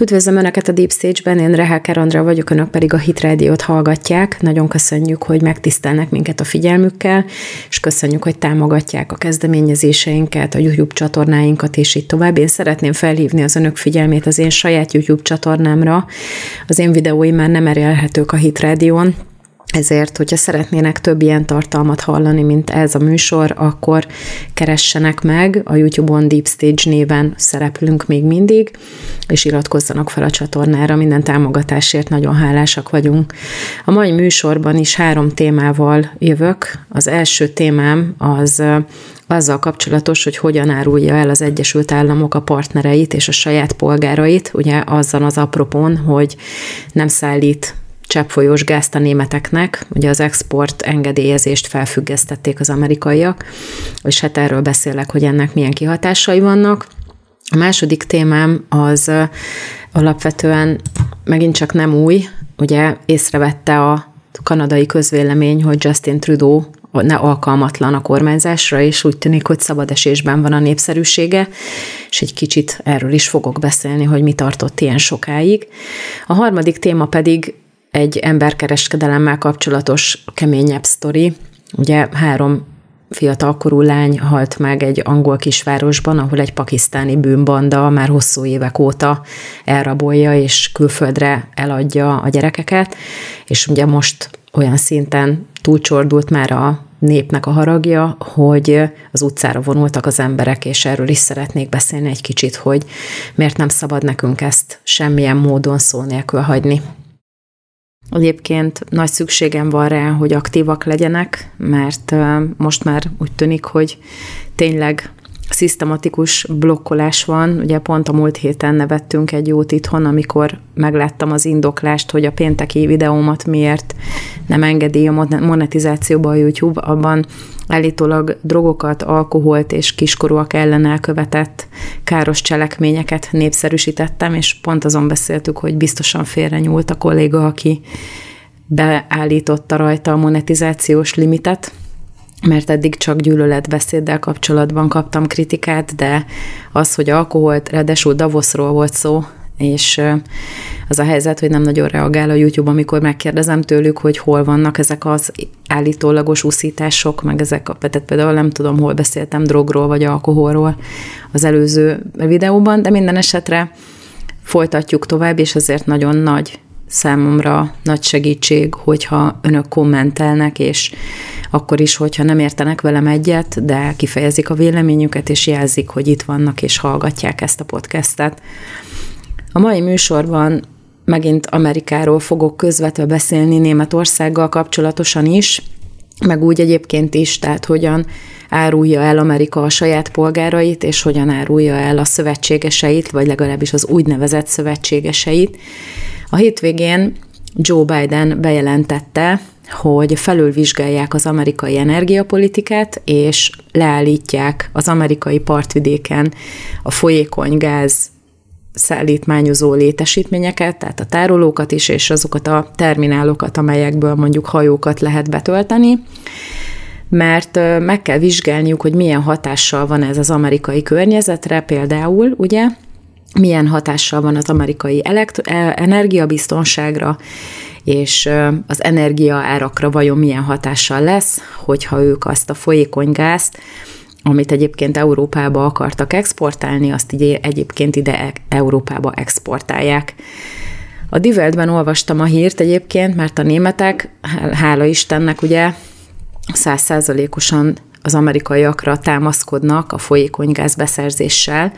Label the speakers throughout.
Speaker 1: Üdvözlöm Önöket a Deep Stage-ben, én Reháker Andra vagyok, Önök pedig a Hit Radio-t hallgatják. Nagyon köszönjük, hogy megtisztelnek minket a figyelmükkel, és köszönjük, hogy támogatják a kezdeményezéseinket, a YouTube csatornáinkat, és így tovább. Én szeretném felhívni az Önök figyelmét az én saját YouTube csatornámra. Az én videóim már nem elérhetők a Hit Radio-n, ezért, hogyha szeretnének több ilyen tartalmat hallani, mint ez a műsor, akkor keressenek meg, a YouTube-on Deep Stage néven szereplünk még mindig, és iratkozzanak fel a csatornára, minden támogatásért nagyon hálásak vagyunk. A mai műsorban is három témával jövök. Az első témám az azzal kapcsolatos, hogy hogyan árulja el az Egyesült Államok a partnereit és a saját polgárait, ugye azzal az apropón, hogy nem szállít cseppfolyós gázt a németeknek, ugye az export engedélyezést felfüggesztették az amerikaiak, és hát erről beszélek, hogy ennek milyen kihatásai vannak. A második témám az alapvetően megint csak nem új, ugye észrevette a kanadai közvélemény, hogy Justin Trudeau ne alkalmatlan a kormányzásra, és úgy tűnik, hogy szabad esésben van a népszerűsége, és egy kicsit erről is fogok beszélni, hogy mi tartott ilyen sokáig. A harmadik téma pedig egy emberkereskedelemmel kapcsolatos keményebb sztori. Ugye három fiatalkorú lány halt meg egy angol kisvárosban, ahol egy pakisztáni bűnbanda már hosszú évek óta elrabolja és külföldre eladja a gyerekeket, és ugye most olyan szinten túlcsordult már a népnek a haragja, hogy az utcára vonultak az emberek, és erről is szeretnék beszélni egy kicsit, hogy miért nem szabad nekünk ezt semmilyen módon szó nélkül hagyni. Egyébként nagy szükségem van rá, hogy aktívak legyenek, mert most már úgy tűnik, hogy tényleg szisztematikus blokkolás van. Ugye pont a múlt héten nevettünk egy jót itthon, amikor megláttam az indoklást, hogy a pénteki videómat miért nem engedi a monetizációba a YouTube, abban állítólag drogokat, alkoholt és kiskorúak ellen elkövetett káros cselekményeket népszerűsítettem, és pont azon beszéltük, hogy biztosan félre nyúlt a kolléga, aki beállította rajta a monetizációs limitet, mert eddig csak gyűlöletbeszéddel kapcsolatban kaptam kritikát, de az, hogy alkoholt, ráadásul Davosról volt szó, és az a helyzet, hogy nem nagyon reagál a YouTube, amikor megkérdezem tőlük, hogy hol vannak ezek az állítólagos úszítások, meg ezek a, tehát például nem tudom, hol beszéltem drogról vagy alkoholról az előző videóban, de minden esetre folytatjuk tovább, és azért nagyon nagy számomra nagy segítség, hogyha önök kommentelnek, és akkor is, hogyha nem értenek velem egyet, de kifejezik a véleményüket, és jelzik, hogy itt vannak, és hallgatják ezt a podcastet. A mai műsorban megint Amerikáról fogok közvetve beszélni Németországgal kapcsolatosan is, meg úgy egyébként is, tehát hogyan árulja el Amerika a saját polgárait, és hogyan árulja el a szövetségeseit, vagy legalábbis az úgynevezett szövetségeseit. A hétvégén Joe Biden bejelentette, hogy felülvizsgálják az amerikai energiapolitikát, és leállítják az amerikai partvidéken a folyékony gáz szállítmányozó létesítményeket, tehát a tárolókat is, és azokat a terminálokat, amelyekből mondjuk hajókat lehet betölteni, mert meg kell vizsgálniuk, hogy milyen hatással van ez az amerikai környezetre, például, ugye, milyen hatással van az amerikai elekt- e, energiabiztonságra, és az energia árakra vajon milyen hatással lesz, hogyha ők azt a folyékony gázt, amit egyébként Európába akartak exportálni, azt így egyébként ide e- Európába exportálják. A Die Weltben olvastam a hírt egyébként, mert a németek, hála Istennek ugye, százszázalékosan az amerikaiakra támaszkodnak a folyékony gázbeszerzéssel,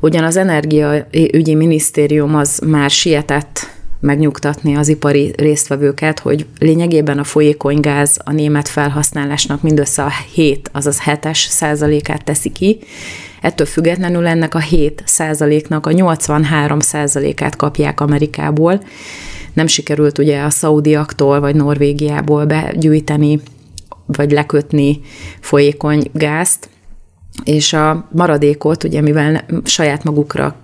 Speaker 1: ugyan az energiaügyi minisztérium az már sietett megnyugtatni az ipari résztvevőket, hogy lényegében a folyékony gáz a német felhasználásnak mindössze a 7, azaz 7-es százalékát teszi ki. Ettől függetlenül ennek a 7 százaléknak a 83 százalékát kapják Amerikából. Nem sikerült ugye a szaudiaktól vagy Norvégiából begyűjteni vagy lekötni folyékony gázt, és a maradékot, ugye mivel saját magukra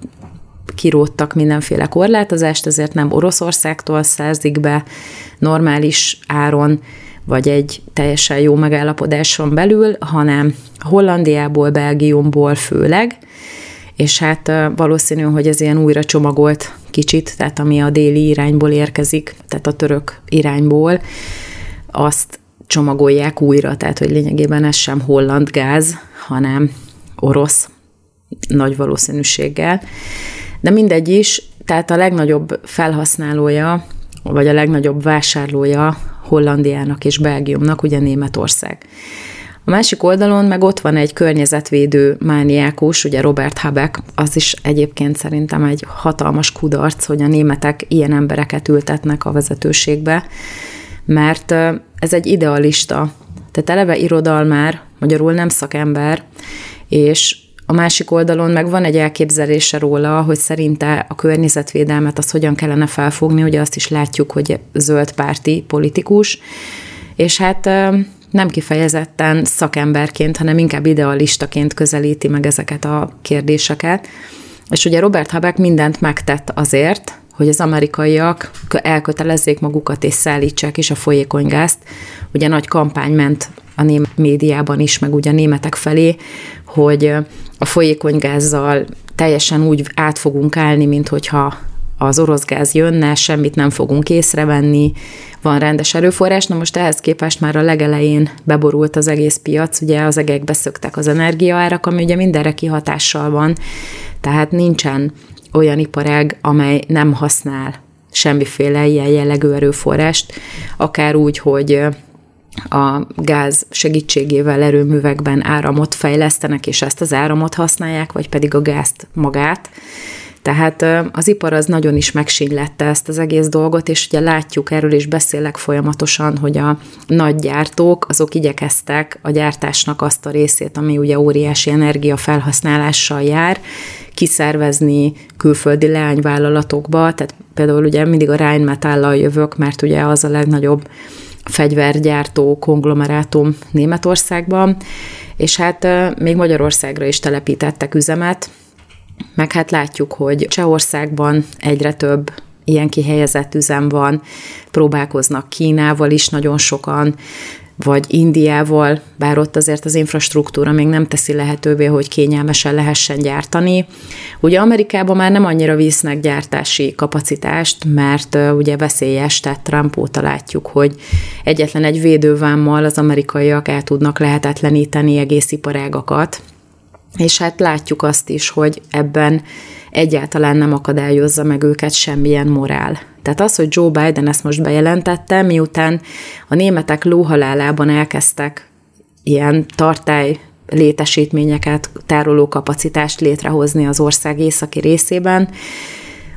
Speaker 1: kiróttak mindenféle korlátozást, ezért nem Oroszországtól szerzik be normális áron, vagy egy teljesen jó megállapodáson belül, hanem Hollandiából, Belgiumból főleg, és hát valószínű, hogy ez ilyen újra csomagolt kicsit, tehát ami a déli irányból érkezik, tehát a török irányból, azt csomagolják újra, tehát hogy lényegében ez sem holland gáz, hanem orosz nagy valószínűséggel. De mindegy is, tehát a legnagyobb felhasználója, vagy a legnagyobb vásárlója Hollandiának és Belgiumnak ugye Németország. A másik oldalon meg ott van egy környezetvédő mániákus, ugye Robert Habeck, az is egyébként szerintem egy hatalmas kudarc, hogy a németek ilyen embereket ültetnek a vezetőségbe, mert ez egy idealista, tehát eleve irodalmár, magyarul nem szakember, és a másik oldalon meg van egy elképzelése róla, hogy szerinte a környezetvédelmet az hogyan kellene felfogni, ugye azt is látjuk, hogy zöld párti politikus, és hát nem kifejezetten szakemberként, hanem inkább idealistaként közelíti meg ezeket a kérdéseket. És ugye Robert Habeck mindent megtett azért, hogy az amerikaiak elkötelezzék magukat és szállítsák is a folyékony gázt. Ugye nagy kampány ment a német médiában is, meg ugye a németek felé, hogy a folyékony gázzal teljesen úgy át fogunk állni, mint hogyha az orosz gáz jönne, semmit nem fogunk észrevenni, van rendes erőforrás. Na most ehhez képest már a legelején beborult az egész piac, ugye az egekbe szöktek az energiaárak, ami ugye mindenre kihatással van, tehát nincsen olyan iparág, amely nem használ semmiféle ilyen jellegű erőforrást, akár úgy, hogy a gáz segítségével erőművekben áramot fejlesztenek, és ezt az áramot használják, vagy pedig a gázt magát. Tehát az ipar az nagyon is megsínlette ezt az egész dolgot, és ugye látjuk, erről is beszélek folyamatosan, hogy a nagy gyártók, azok igyekeztek a gyártásnak azt a részét, ami ugye óriási energia felhasználással jár, kiszervezni külföldi leányvállalatokba, tehát például ugye mindig a Rheinmetállal jövök, mert ugye az a legnagyobb fegyvergyártó konglomerátum Németországban, és hát még Magyarországra is telepítettek üzemet, meg hát látjuk, hogy Csehországban egyre több ilyen kihelyezett üzem van, próbálkoznak Kínával is nagyon sokan, vagy Indiával, bár ott azért az infrastruktúra még nem teszi lehetővé, hogy kényelmesen lehessen gyártani. Ugye Amerikában már nem annyira visznek gyártási kapacitást, mert ugye veszélyes, tehát Trump óta látjuk, hogy egyetlen egy védővámmal az amerikaiak el tudnak lehetetleníteni egész iparágakat, és hát látjuk azt is, hogy ebben egyáltalán nem akadályozza meg őket semmilyen morál. Tehát az, hogy Joe Biden ezt most bejelentette, miután a németek lóhalálában elkezdtek ilyen tartály létesítményeket, tároló kapacitást létrehozni az ország északi részében,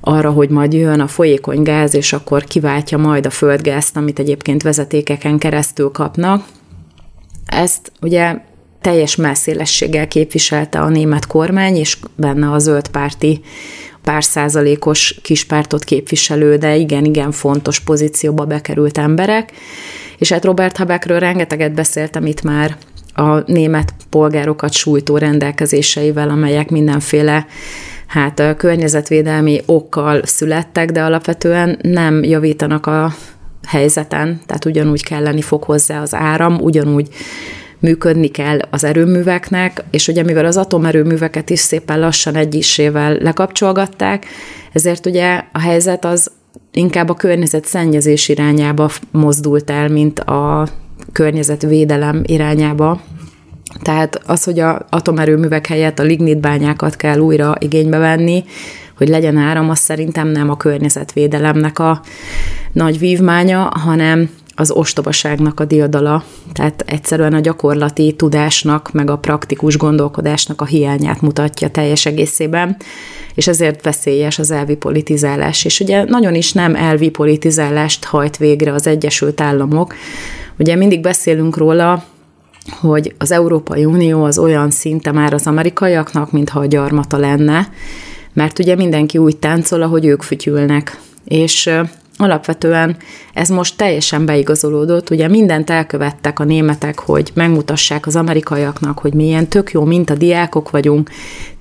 Speaker 1: arra, hogy majd jön a folyékony gáz, és akkor kiváltja majd a földgázt, amit egyébként vezetékeken keresztül kapnak. Ezt ugye teljes messzélességgel képviselte a német kormány, és benne a zöld párti pár százalékos kispártot képviselő, de igen-igen fontos pozícióba bekerült emberek. És hát Robert Habeckről rengeteget beszéltem itt már a német polgárokat sújtó rendelkezéseivel, amelyek mindenféle hát a környezetvédelmi okkal születtek, de alapvetően nem javítanak a helyzeten, tehát ugyanúgy kelleni fog hozzá az áram, ugyanúgy működni kell az erőműveknek, és ugye mivel az atomerőműveket is szépen lassan egyisével lekapcsolgatták, ezért ugye a helyzet az inkább a környezet szennyezés irányába mozdult el, mint a környezetvédelem irányába. Tehát az, hogy a atomerőművek helyett a lignitbányákat kell újra igénybe venni, hogy legyen áram, az szerintem nem a környezetvédelemnek a nagy vívmánya, hanem az ostobaságnak a diadala, tehát egyszerűen a gyakorlati tudásnak, meg a praktikus gondolkodásnak a hiányát mutatja teljes egészében, és ezért veszélyes az elvi politizálás. És ugye nagyon is nem elvi politizálást hajt végre az Egyesült Államok. Ugye mindig beszélünk róla, hogy az Európai Unió az olyan szinte már az amerikaiaknak, mintha a gyarmata lenne, mert ugye mindenki úgy táncol, ahogy ők fütyülnek. És alapvetően ez most teljesen beigazolódott. Ugye mindent elkövettek a németek, hogy megmutassák az amerikaiaknak, hogy milyen tök jó mint a diákok vagyunk,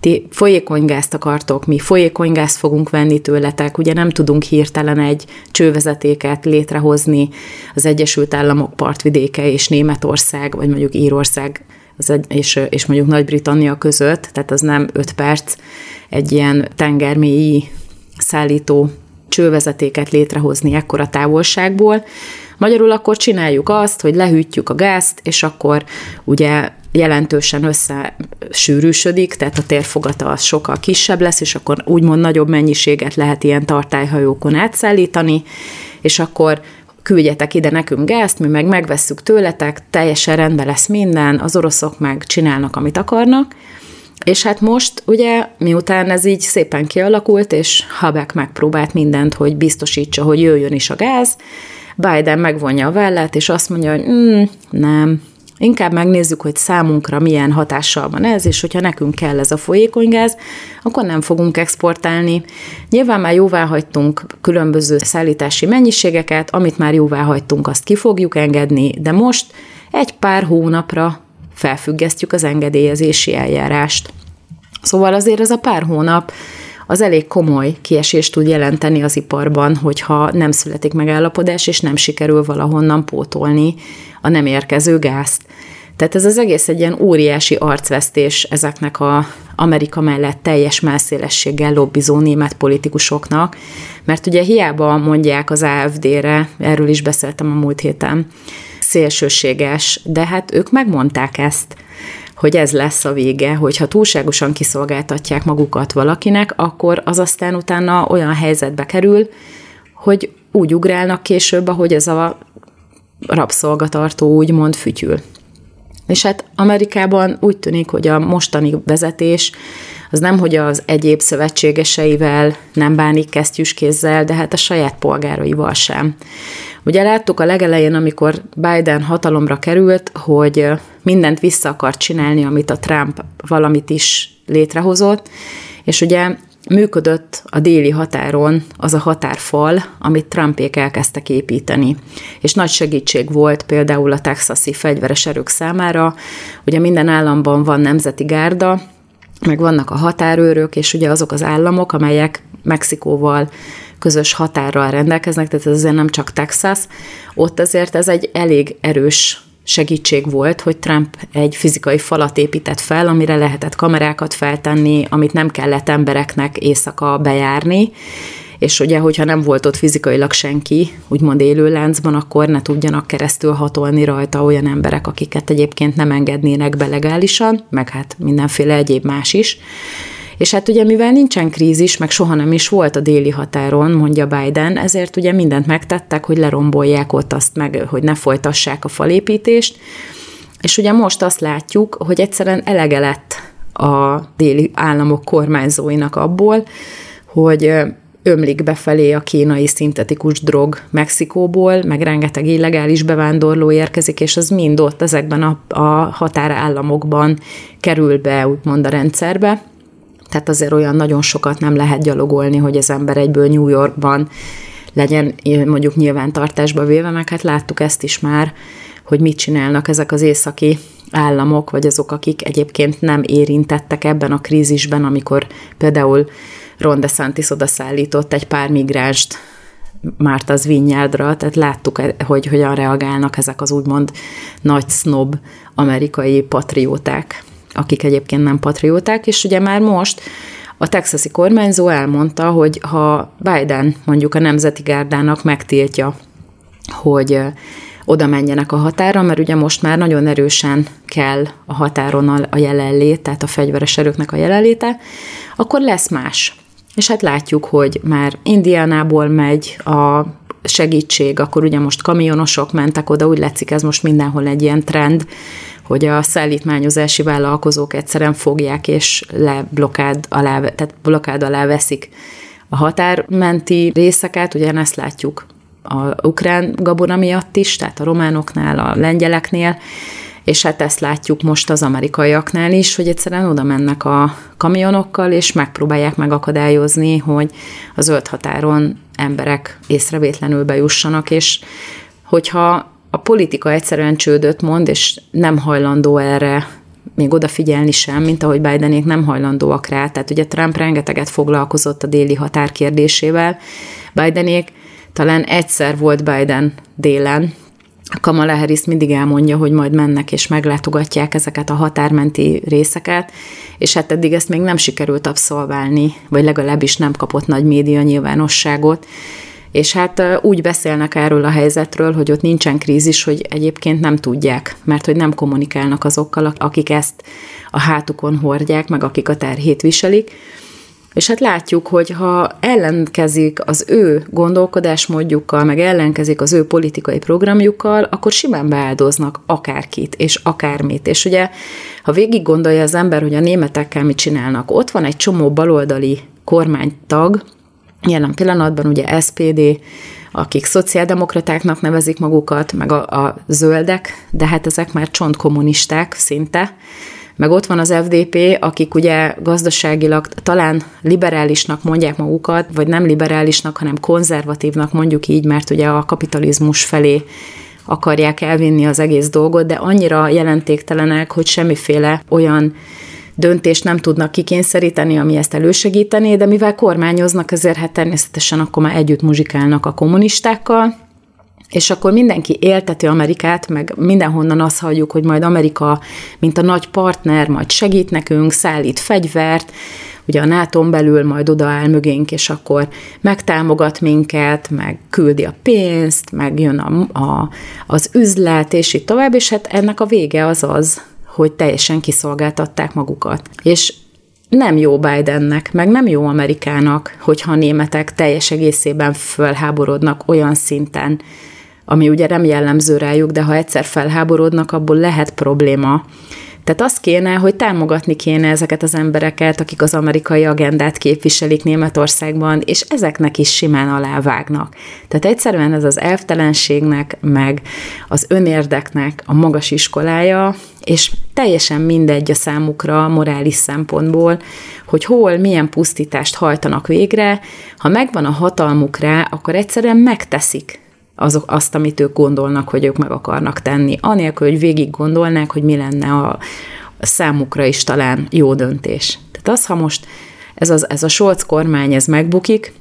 Speaker 1: ti folyékonygázt akartok, mi folyékonygázt fogunk venni tőletek, ugye nem tudunk hirtelen egy csővezetéket létrehozni az Egyesült Államok partvidéke és Németország, vagy mondjuk Írország és, és mondjuk Nagy-Britannia között, tehát az nem öt perc, egy ilyen tengermélyi szállító csővezetéket létrehozni ekkora távolságból. Magyarul akkor csináljuk azt, hogy lehűtjük a gázt, és akkor ugye jelentősen összesűrűsödik, tehát a térfogata az sokkal kisebb lesz, és akkor úgymond nagyobb mennyiséget lehet ilyen tartályhajókon átszállítani, és akkor küldjetek ide nekünk gázt, mi meg megvesszük tőletek, teljesen rendben lesz minden, az oroszok meg csinálnak, amit akarnak, és hát most ugye, miután ez így szépen kialakult, és Habek megpróbált mindent, hogy biztosítsa, hogy jöjjön is a gáz, Biden megvonja a vállát, és azt mondja, hogy mm, nem, Inkább megnézzük, hogy számunkra milyen hatással van ez, és hogyha nekünk kell ez a folyékony gáz, akkor nem fogunk exportálni. Nyilván már jóvá hagytunk különböző szállítási mennyiségeket, amit már jóvá hagytunk, azt ki fogjuk engedni, de most egy pár hónapra felfüggesztjük az engedélyezési eljárást. Szóval azért ez a pár hónap az elég komoly kiesést tud jelenteni az iparban, hogyha nem születik megállapodás, és nem sikerül valahonnan pótolni a nem érkező gázt. Tehát ez az egész egy ilyen óriási arcvesztés ezeknek a Amerika mellett teljes melszélességgel lobbizó német politikusoknak, mert ugye hiába mondják az AFD-re, erről is beszéltem a múlt héten, szélsőséges, de hát ők megmondták ezt, hogy ez lesz a vége, hogyha túlságosan kiszolgáltatják magukat valakinek, akkor az aztán utána olyan helyzetbe kerül, hogy úgy ugrálnak később, ahogy ez a rabszolgatartó úgymond fütyül. És hát Amerikában úgy tűnik, hogy a mostani vezetés az nem, hogy az egyéb szövetségeseivel nem bánik kesztyűskézzel, de hát a saját polgáraival sem. Ugye láttuk a legelején, amikor Biden hatalomra került, hogy mindent vissza akart csinálni, amit a Trump valamit is létrehozott, és ugye működött a déli határon az a határfal, amit Trumpék elkezdtek építeni. És nagy segítség volt például a texasi fegyveres erők számára. Ugye minden államban van nemzeti gárda, meg vannak a határőrök, és ugye azok az államok, amelyek Mexikóval közös határral rendelkeznek, tehát ez azért nem csak Texas, ott azért ez egy elég erős segítség volt, hogy Trump egy fizikai falat épített fel, amire lehetett kamerákat feltenni, amit nem kellett embereknek éjszaka bejárni, és ugye, hogyha nem volt ott fizikailag senki, úgymond élő láncban, akkor ne tudjanak keresztül hatolni rajta olyan emberek, akiket egyébként nem engednének be legálisan, meg hát mindenféle egyéb más is. És hát ugye mivel nincsen krízis, meg soha nem is volt a déli határon, mondja Biden, ezért ugye mindent megtettek, hogy lerombolják ott azt meg, hogy ne folytassák a falépítést. És ugye most azt látjuk, hogy egyszerűen elege lett a déli államok kormányzóinak abból, hogy ömlik befelé a kínai szintetikus drog Mexikóból, meg rengeteg illegális bevándorló érkezik, és az mind ott ezekben a, a határállamokban kerül be, úgymond a rendszerbe. Tehát azért olyan nagyon sokat nem lehet gyalogolni, hogy az ember egyből New Yorkban legyen mondjuk nyilvántartásba véve, meg hát láttuk ezt is már, hogy mit csinálnak ezek az északi államok, vagy azok, akik egyébként nem érintettek ebben a krízisben, amikor például Ron DeSantis odaszállított egy pár migránst Márta's Vineyardra, tehát láttuk, hogy hogyan reagálnak ezek az úgymond nagy snob amerikai patrióták akik egyébként nem patrióták, és ugye már most a texasi kormányzó elmondta, hogy ha Biden mondjuk a Nemzeti Gárdának megtiltja, hogy oda menjenek a határa, mert ugye most már nagyon erősen kell a határon a jelenlét, tehát a fegyveres erőknek a jelenléte, akkor lesz más. És hát látjuk, hogy már Indiánából megy a segítség, akkor ugye most kamionosok mentek oda, úgy látszik ez most mindenhol egy ilyen trend, hogy a szállítmányozási vállalkozók egyszerűen fogják és leblokkád alá, tehát blokkád alá veszik a határmenti részeket, ugye ezt látjuk a ukrán gabona miatt is, tehát a románoknál, a lengyeleknél, és hát ezt látjuk most az amerikaiaknál is, hogy egyszerűen oda mennek a kamionokkal, és megpróbálják megakadályozni, hogy a zöld határon emberek észrevétlenül bejussanak, és hogyha a politika egyszerűen csődöt mond, és nem hajlandó erre még odafigyelni sem, mint ahogy Bidenék nem hajlandóak rá. Tehát ugye Trump rengeteget foglalkozott a déli határ kérdésével. Bidenék talán egyszer volt Biden délen, Kamala Harris mindig elmondja, hogy majd mennek és meglátogatják ezeket a határmenti részeket, és hát eddig ezt még nem sikerült abszolválni, vagy legalábbis nem kapott nagy média nyilvánosságot, és hát úgy beszélnek erről a helyzetről, hogy ott nincsen krízis, hogy egyébként nem tudják, mert hogy nem kommunikálnak azokkal, akik ezt a hátukon hordják, meg akik a terhét viselik, és hát látjuk, hogy ha ellenkezik az ő gondolkodásmódjukkal, meg ellenkezik az ő politikai programjukkal, akkor simán beáldoznak akárkit és akármit. És ugye, ha végig gondolja az ember, hogy a németekkel mit csinálnak, ott van egy csomó baloldali kormánytag, jelen pillanatban ugye SPD, akik szociáldemokratáknak nevezik magukat, meg a, a zöldek, de hát ezek már csontkommunisták szinte, meg ott van az FDP, akik ugye gazdaságilag talán liberálisnak mondják magukat, vagy nem liberálisnak, hanem konzervatívnak mondjuk így, mert ugye a kapitalizmus felé akarják elvinni az egész dolgot, de annyira jelentéktelenek, hogy semmiféle olyan döntést nem tudnak kikényszeríteni, ami ezt elősegítené, de mivel kormányoznak, ezért hát természetesen akkor már együtt muzsikálnak a kommunistákkal, és akkor mindenki élteti Amerikát, meg mindenhonnan azt halljuk, hogy majd Amerika, mint a nagy partner, majd segít nekünk, szállít fegyvert, ugye a nato belül majd odaáll mögénk, és akkor megtámogat minket, meg küldi a pénzt, meg jön a, a, az üzlet, és így tovább, és hát ennek a vége az az, hogy teljesen kiszolgáltatták magukat. És nem jó Bidennek, meg nem jó Amerikának, hogyha a németek teljes egészében fölháborodnak olyan szinten, ami ugye nem jellemző rájuk, de ha egyszer felháborodnak, abból lehet probléma. Tehát azt kéne, hogy támogatni kéne ezeket az embereket, akik az amerikai agendát képviselik Németországban, és ezeknek is simán alávágnak. Tehát egyszerűen ez az elvtelenségnek, meg az önérdeknek a magas iskolája, és teljesen mindegy a számukra morális szempontból, hogy hol, milyen pusztítást hajtanak végre, ha megvan a hatalmuk rá, akkor egyszerűen megteszik azok, azt, amit ők gondolnak, hogy ők meg akarnak tenni, anélkül, hogy végig gondolnák, hogy mi lenne a, a számukra is talán jó döntés. Tehát az, ha most ez, az, ez a Scholz kormány, ez megbukik,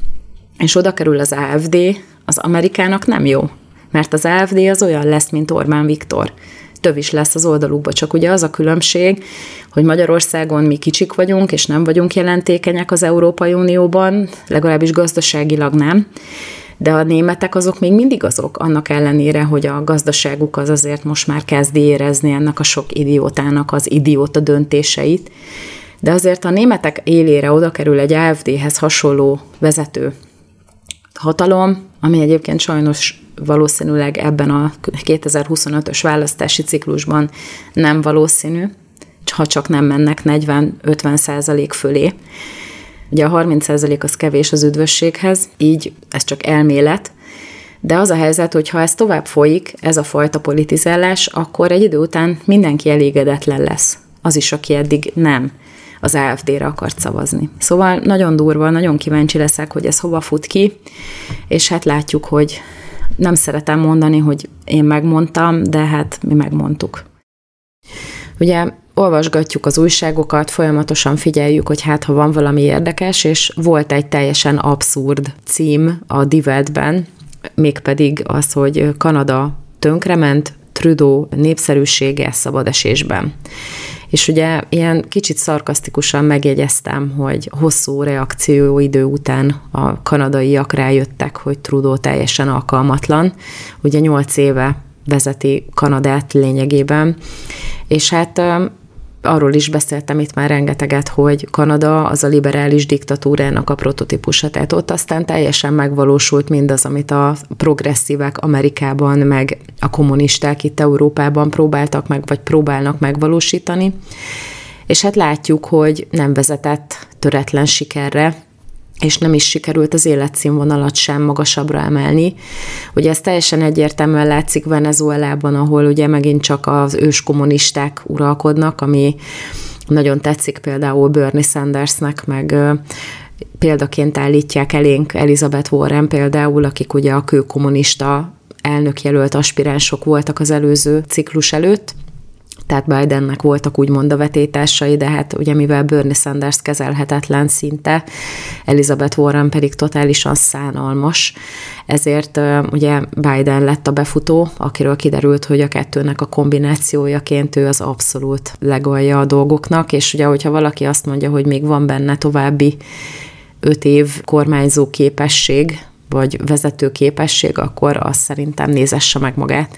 Speaker 1: és oda kerül az AFD, az Amerikának nem jó. Mert az AFD az olyan lesz, mint Orbán Viktor. Több is lesz az oldalukba, csak ugye az a különbség, hogy Magyarországon mi kicsik vagyunk, és nem vagyunk jelentékenyek az Európai Unióban, legalábbis gazdaságilag nem, de a németek azok még mindig azok, annak ellenére, hogy a gazdaságuk az azért most már kezdi érezni ennek a sok idiótának az idióta döntéseit, de azért a németek élére oda kerül egy AFD-hez hasonló vezető hatalom, ami egyébként sajnos valószínűleg ebben a 2025-ös választási ciklusban nem valószínű, ha csak nem mennek 40-50 százalék fölé. Ugye a 30% az kevés az üdvösséghez, így ez csak elmélet, de az a helyzet, hogy ha ez tovább folyik, ez a fajta politizálás, akkor egy idő után mindenki elégedetlen lesz. Az is, aki eddig nem az AFD-re akart szavazni. Szóval nagyon durva, nagyon kíváncsi leszek, hogy ez hova fut ki, és hát látjuk, hogy nem szeretem mondani, hogy én megmondtam, de hát mi megmondtuk. Ugye olvasgatjuk az újságokat, folyamatosan figyeljük, hogy hát ha van valami érdekes, és volt egy teljesen abszurd cím a Divetben, mégpedig az, hogy Kanada tönkrement, Trudeau népszerűsége szabadesésben. És ugye ilyen kicsit szarkasztikusan megjegyeztem, hogy hosszú reakcióidő után a kanadaiak rájöttek, hogy Trudeau teljesen alkalmatlan. Ugye nyolc éve vezeti Kanadát lényegében, és hát arról is beszéltem itt már rengeteget, hogy Kanada az a liberális diktatúrának a prototípusa, tehát ott aztán teljesen megvalósult mindaz, amit a progresszívek Amerikában, meg a kommunisták itt Európában próbáltak meg, vagy próbálnak megvalósítani. És hát látjuk, hogy nem vezetett töretlen sikerre, és nem is sikerült az életszínvonalat sem magasabbra emelni. Ugye ez teljesen egyértelműen látszik Venezuelában, ahol ugye megint csak az ős kommunisták uralkodnak, ami nagyon tetszik például Bernie Sandersnek, meg példaként állítják elénk Elizabeth Warren például, akik ugye a kőkommunista elnökjelölt aspiránsok voltak az előző ciklus előtt, tehát Bidennek voltak úgymond a vetétásai, de hát ugye mivel Bernie Sanders kezelhetetlen szinte, Elizabeth Warren pedig totálisan szánalmas, ezért ugye Biden lett a befutó, akiről kiderült, hogy a kettőnek a kombinációjaként ő az abszolút legalja a dolgoknak, és ugye, hogyha valaki azt mondja, hogy még van benne további öt év kormányzó képesség, vagy vezető képesség, akkor azt szerintem nézesse meg magát.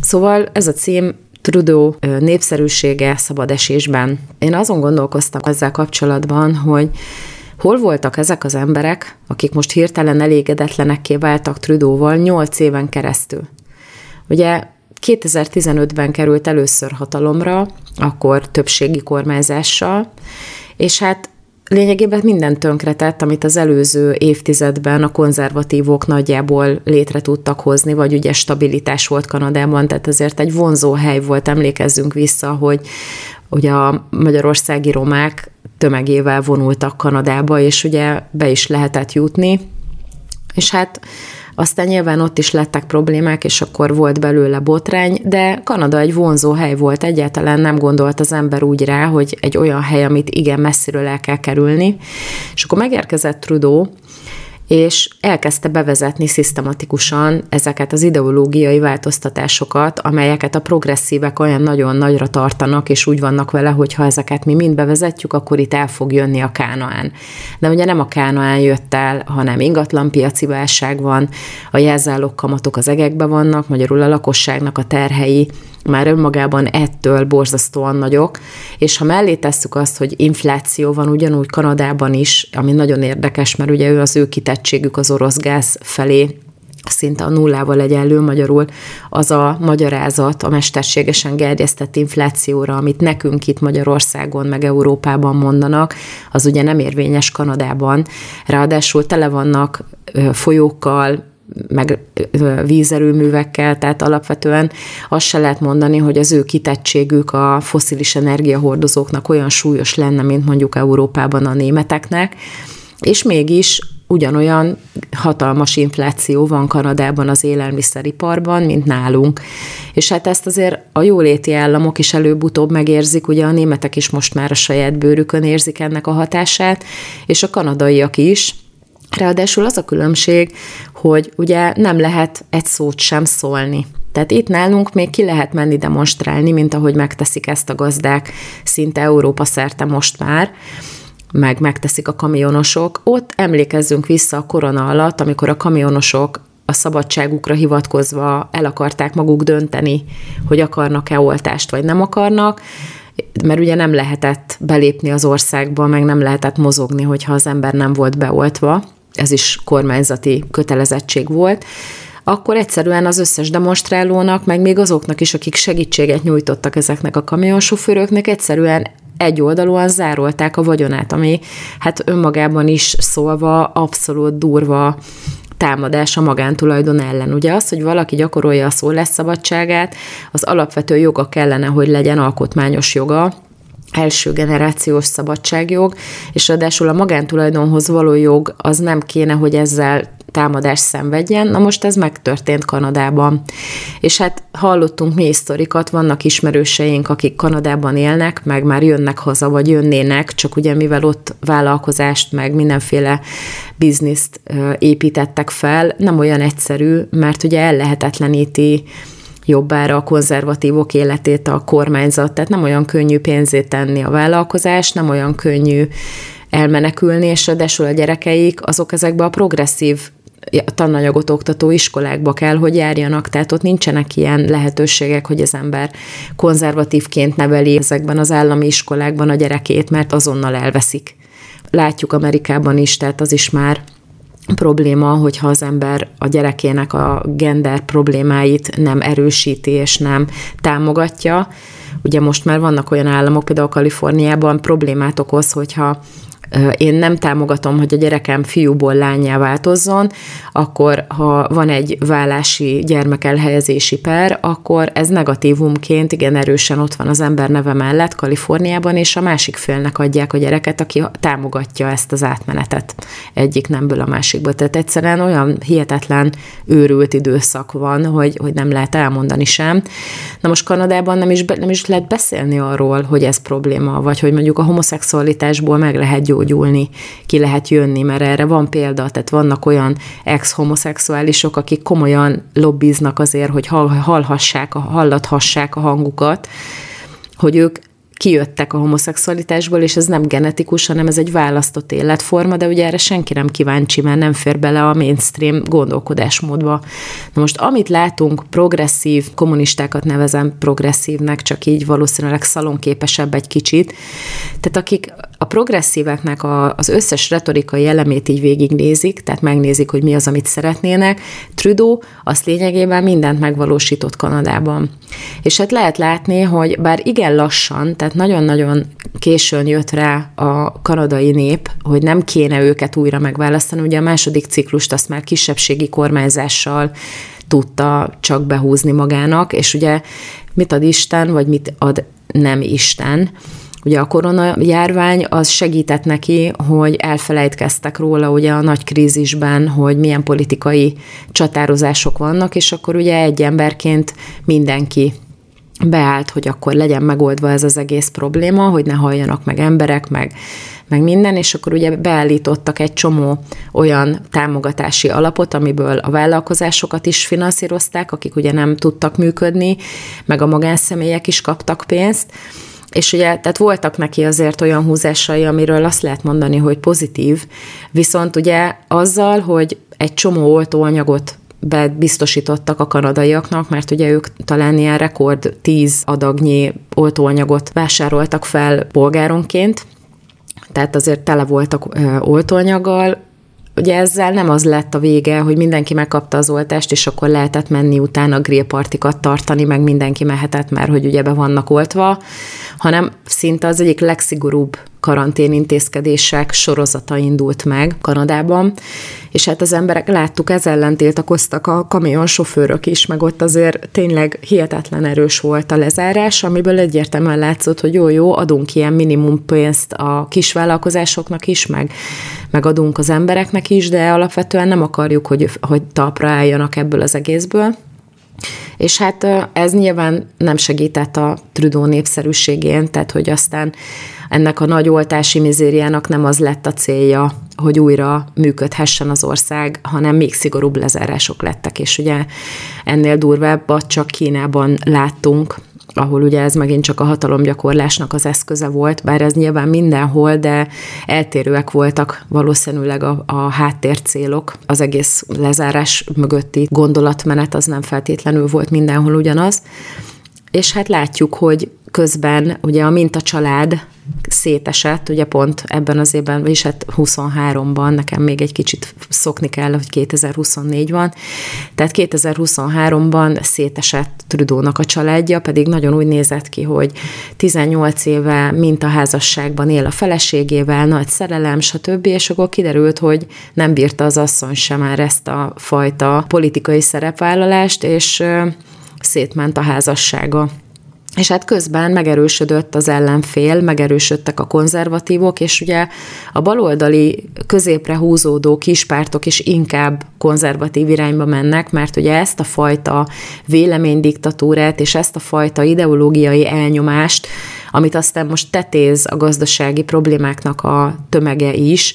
Speaker 1: Szóval ez a cím Trudeau népszerűsége szabad esésben. Én azon gondolkoztam ezzel kapcsolatban, hogy hol voltak ezek az emberek, akik most hirtelen elégedetlenekké váltak Trudeauval 8 éven keresztül. Ugye 2015-ben került először hatalomra, akkor többségi kormányzással, és hát lényegében minden tönkretett, amit az előző évtizedben a konzervatívok nagyjából létre tudtak hozni, vagy ugye stabilitás volt Kanadában, tehát ezért egy vonzó hely volt, emlékezzünk vissza, hogy ugye a magyarországi romák tömegével vonultak Kanadába, és ugye be is lehetett jutni, és hát aztán nyilván ott is lettek problémák, és akkor volt belőle botrány, de Kanada egy vonzó hely volt, egyáltalán nem gondolt az ember úgy rá, hogy egy olyan hely, amit igen messziről el kell kerülni. És akkor megérkezett Trudeau, és elkezdte bevezetni szisztematikusan ezeket az ideológiai változtatásokat, amelyeket a progresszívek olyan nagyon nagyra tartanak, és úgy vannak vele, hogy ha ezeket mi mind bevezetjük, akkor itt el fog jönni a Kánaán. De ugye nem a Kánaán jött el, hanem ingatlanpiaci válság van, a jelzálók kamatok az egekbe vannak, magyarul a lakosságnak a terhei már önmagában ettől borzasztóan nagyok, és ha mellé tesszük azt, hogy infláció van ugyanúgy Kanadában is, ami nagyon érdekes, mert ugye ő az ő kitettségük az orosz gáz felé szinte a nullával egyenlő magyarul az a magyarázat a mesterségesen gerjesztett inflációra, amit nekünk itt Magyarországon, meg Európában mondanak, az ugye nem érvényes Kanadában. Ráadásul tele vannak folyókkal, meg vízerőművekkel, tehát alapvetően azt se lehet mondani, hogy az ő kitettségük a foszilis energiahordozóknak olyan súlyos lenne, mint mondjuk Európában a németeknek, és mégis ugyanolyan hatalmas infláció van Kanadában az élelmiszeriparban, mint nálunk. És hát ezt azért a jóléti államok is előbb-utóbb megérzik, ugye a németek is most már a saját bőrükön érzik ennek a hatását, és a kanadaiak is, Ráadásul az a különbség, hogy ugye nem lehet egy szót sem szólni. Tehát itt nálunk még ki lehet menni demonstrálni, mint ahogy megteszik ezt a gazdák szinte Európa szerte most már, meg megteszik a kamionosok. Ott emlékezzünk vissza a korona alatt, amikor a kamionosok a szabadságukra hivatkozva el akarták maguk dönteni, hogy akarnak-e oltást, vagy nem akarnak, mert ugye nem lehetett belépni az országba, meg nem lehetett mozogni, hogyha az ember nem volt beoltva ez is kormányzati kötelezettség volt, akkor egyszerűen az összes demonstrálónak, meg még azoknak is, akik segítséget nyújtottak ezeknek a kamionsofőröknek, egyszerűen egy oldalúan zárolták a vagyonát, ami hát önmagában is szólva abszolút durva támadás a magántulajdon ellen. Ugye az, hogy valaki gyakorolja a szólásszabadságát, az alapvető joga kellene, hogy legyen alkotmányos joga, első generációs szabadságjog, és ráadásul a magántulajdonhoz való jog az nem kéne, hogy ezzel támadás szenvedjen. Na most ez megtörtént Kanadában. És hát hallottunk mi sztorikat, vannak ismerőseink, akik Kanadában élnek, meg már jönnek haza, vagy jönnének, csak ugye mivel ott vállalkozást, meg mindenféle bizniszt építettek fel, nem olyan egyszerű, mert ugye ellehetetleníti jobbára a konzervatívok életét a kormányzat, tehát nem olyan könnyű pénzét tenni a vállalkozás, nem olyan könnyű elmenekülni, és ráadásul a gyerekeik azok ezekbe a progresszív tananyagot oktató iskolákba kell, hogy járjanak, tehát ott nincsenek ilyen lehetőségek, hogy az ember konzervatívként neveli ezekben az állami iskolákban a gyerekét, mert azonnal elveszik. Látjuk Amerikában is, tehát az is már probléma, hogyha az ember a gyerekének a gender problémáit nem erősíti és nem támogatja. Ugye most már vannak olyan államok, például Kaliforniában problémát okoz, hogyha én nem támogatom, hogy a gyerekem fiúból lányá változzon, akkor ha van egy vállási gyermekelhelyezési per, akkor ez negatívumként igen erősen ott van az ember neve mellett Kaliforniában, és a másik félnek adják a gyereket, aki támogatja ezt az átmenetet egyik nemből a másikba. Tehát egyszerűen olyan hihetetlen őrült időszak van, hogy, hogy nem lehet elmondani sem. Na most Kanadában nem is, nem is lehet beszélni arról, hogy ez probléma, vagy hogy mondjuk a homoszexualitásból meg lehet gyógyulni, ki lehet jönni, mert erre van példa, tehát vannak olyan ex-homoszexuálisok, akik komolyan lobbiznak azért, hogy hallhassák, hallathassák a hangukat, hogy ők kijöttek a homoszexualitásból, és ez nem genetikus, hanem ez egy választott életforma, de ugye erre senki nem kíváncsi, mert nem fér bele a mainstream gondolkodásmódba. Na most amit látunk, progresszív, kommunistákat nevezem progresszívnek, csak így valószínűleg szalonképesebb egy kicsit, tehát akik a progresszíveknek a, az összes retorikai elemét így végignézik, tehát megnézik, hogy mi az, amit szeretnének. Trudeau azt lényegében mindent megvalósított Kanadában. És hát lehet látni, hogy bár igen lassan, tehát nagyon-nagyon későn jött rá a kanadai nép, hogy nem kéne őket újra megválasztani. Ugye a második ciklust azt már kisebbségi kormányzással tudta csak behúzni magának, és ugye mit ad Isten, vagy mit ad nem Isten, Ugye a korona járvány az segített neki, hogy elfelejtkeztek róla ugye a nagy krízisben, hogy milyen politikai csatározások vannak, és akkor ugye egy emberként mindenki beállt, hogy akkor legyen megoldva ez az egész probléma, hogy ne halljanak meg emberek, meg, meg minden, és akkor ugye beállítottak egy csomó olyan támogatási alapot, amiből a vállalkozásokat is finanszírozták, akik ugye nem tudtak működni, meg a magánszemélyek is kaptak pénzt, és ugye, tehát voltak neki azért olyan húzásai, amiről azt lehet mondani, hogy pozitív, viszont ugye azzal, hogy egy csomó oltóanyagot biztosítottak a kanadaiaknak, mert ugye ők talán ilyen rekord 10 adagnyi oltóanyagot vásároltak fel polgáronként, tehát azért tele voltak oltóanyaggal, ugye ezzel nem az lett a vége, hogy mindenki megkapta az oltást, és akkor lehetett menni utána grillpartikat tartani, meg mindenki mehetett, mert hogy ugye be vannak oltva, hanem szinte az egyik legszigorúbb karanténintézkedések sorozata indult meg Kanadában, és hát az emberek láttuk, ez ellen tiltakoztak a kamionsofőrök is, meg ott azért tényleg hihetetlen erős volt a lezárás, amiből egyértelműen látszott, hogy jó-jó, adunk ilyen minimum pénzt a kisvállalkozásoknak is, meg, meg adunk az embereknek is, de alapvetően nem akarjuk, hogy, hogy talpra álljanak ebből az egészből. És hát ez nyilván nem segített a Trudeau népszerűségén, tehát hogy aztán ennek a nagy oltási mizériának nem az lett a célja, hogy újra működhessen az ország, hanem még szigorúbb lezárások lettek, és ugye ennél durvábbat csak Kínában láttunk, ahol ugye ez megint csak a hatalomgyakorlásnak az eszköze volt, bár ez nyilván mindenhol, de eltérőek voltak valószínűleg a, a háttércélok. Az egész lezárás mögötti gondolatmenet az nem feltétlenül volt mindenhol ugyanaz. És hát látjuk, hogy közben ugye a Minta család szétesett, ugye pont ebben az évben, vagyis hát 23-ban, nekem még egy kicsit szokni kell, hogy 2024 van, tehát 2023-ban szétesett Trudónak a családja, pedig nagyon úgy nézett ki, hogy 18 éve a házasságban él a feleségével, nagy szerelem, stb., és akkor kiderült, hogy nem bírta az asszony sem már ezt a fajta politikai szerepvállalást, és szétment a házassága. És hát közben megerősödött az ellenfél, megerősödtek a konzervatívok, és ugye a baloldali középre húzódó kispártok is inkább konzervatív irányba mennek, mert ugye ezt a fajta véleménydiktatúrát és ezt a fajta ideológiai elnyomást, amit aztán most tetéz a gazdasági problémáknak a tömege is,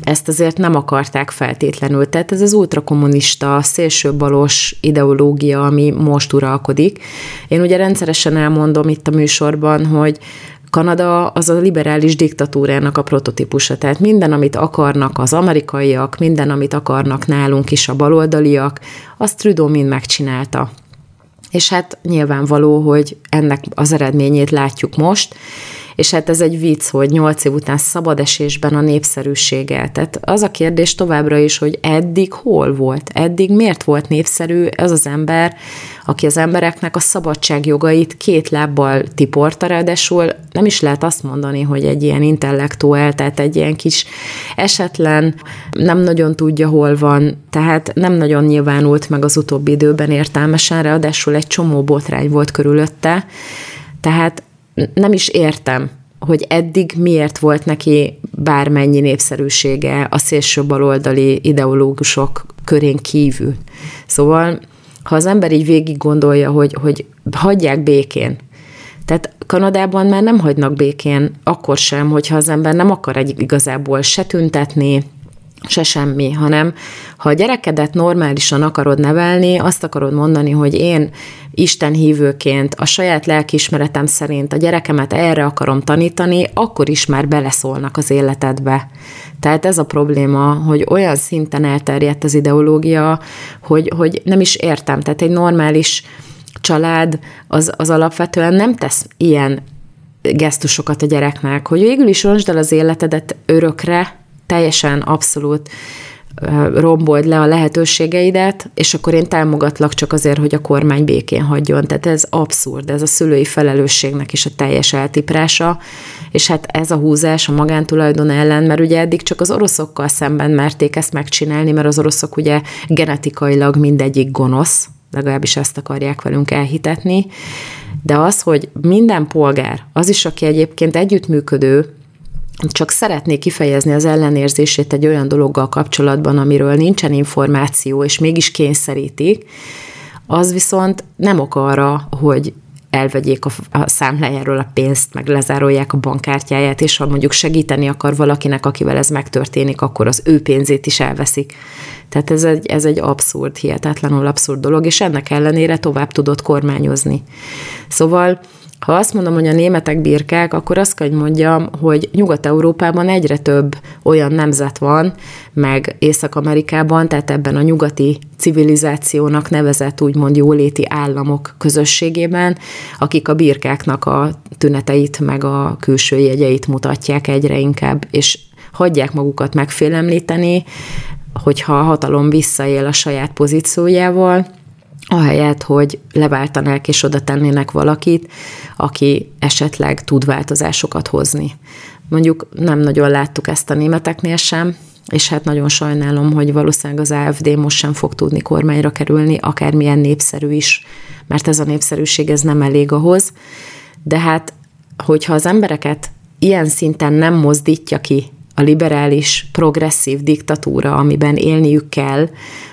Speaker 1: ezt azért nem akarták feltétlenül. Tehát ez az ultrakommunista, szélsőbalos ideológia, ami most uralkodik. Én ugye rendszeresen elmondom itt a műsorban, hogy Kanada az a liberális diktatúrának a prototípusa, tehát minden, amit akarnak az amerikaiak, minden, amit akarnak nálunk is a baloldaliak, azt Trudeau mind megcsinálta. És hát nyilvánvaló, hogy ennek az eredményét látjuk most, és hát ez egy vicc, hogy nyolc év után szabad esésben a népszerűsége. Tehát az a kérdés továbbra is, hogy eddig hol volt? Eddig miért volt népszerű az az ember, aki az embereknek a szabadságjogait két lábbal tiporta, ráadásul nem is lehet azt mondani, hogy egy ilyen intellektuál, tehát egy ilyen kis esetlen, nem nagyon tudja, hol van, tehát nem nagyon nyilvánult meg az utóbbi időben értelmesen, ráadásul egy csomó botrány volt körülötte, tehát nem is értem, hogy eddig miért volt neki bármennyi népszerűsége a szélső baloldali ideológusok körén kívül. Szóval, ha az ember így végig gondolja, hogy, hogy hagyják békén, tehát Kanadában már nem hagynak békén, akkor sem, hogyha az ember nem akar egy igazából se tüntetni, se semmi, hanem ha a gyerekedet normálisan akarod nevelni, azt akarod mondani, hogy én Isten hívőként a saját lelkiismeretem szerint a gyerekemet erre akarom tanítani, akkor is már beleszólnak az életedbe. Tehát ez a probléma, hogy olyan szinten elterjedt az ideológia, hogy, hogy nem is értem. Tehát egy normális család az, az alapvetően nem tesz ilyen gesztusokat a gyereknek, hogy végül is roncsd el az életedet örökre, teljesen abszolút rombold le a lehetőségeidet, és akkor én támogatlak csak azért, hogy a kormány békén hagyjon. Tehát ez abszurd, ez a szülői felelősségnek is a teljes eltiprása, és hát ez a húzás a magántulajdon ellen, mert ugye eddig csak az oroszokkal szemben merték ezt megcsinálni, mert az oroszok ugye genetikailag mindegyik gonosz, legalábbis ezt akarják velünk elhitetni, de az, hogy minden polgár, az is, aki egyébként együttműködő, csak szeretné kifejezni az ellenérzését egy olyan dologgal kapcsolatban, amiről nincsen információ, és mégis kényszerítik, az viszont nem ok arra, hogy elvegyék a, a számlájáról a pénzt, meg lezárolják a bankkártyáját, és ha mondjuk segíteni akar valakinek, akivel ez megtörténik, akkor az ő pénzét is elveszik. Tehát ez egy, ez egy abszurd, hihetetlenül abszurd dolog, és ennek ellenére tovább tudott kormányozni. Szóval ha azt mondom, hogy a németek birkák, akkor azt kell, hogy mondjam, hogy Nyugat-Európában egyre több olyan nemzet van, meg Észak-Amerikában, tehát ebben a nyugati civilizációnak nevezett úgymond jóléti államok közösségében, akik a birkáknak a tüneteit, meg a külső jegyeit mutatják egyre inkább, és hagyják magukat megfélemlíteni, hogyha a hatalom visszaél a saját pozíciójával, ahelyett, hogy leváltanák és oda tennének valakit, aki esetleg tud változásokat hozni. Mondjuk nem nagyon láttuk ezt a németeknél sem, és hát nagyon sajnálom, hogy valószínűleg az AFD most sem fog tudni kormányra kerülni, akármilyen népszerű is, mert ez a népszerűség ez nem elég ahhoz. De hát, hogyha az embereket ilyen szinten nem mozdítja ki a liberális, progresszív diktatúra, amiben élniük kell,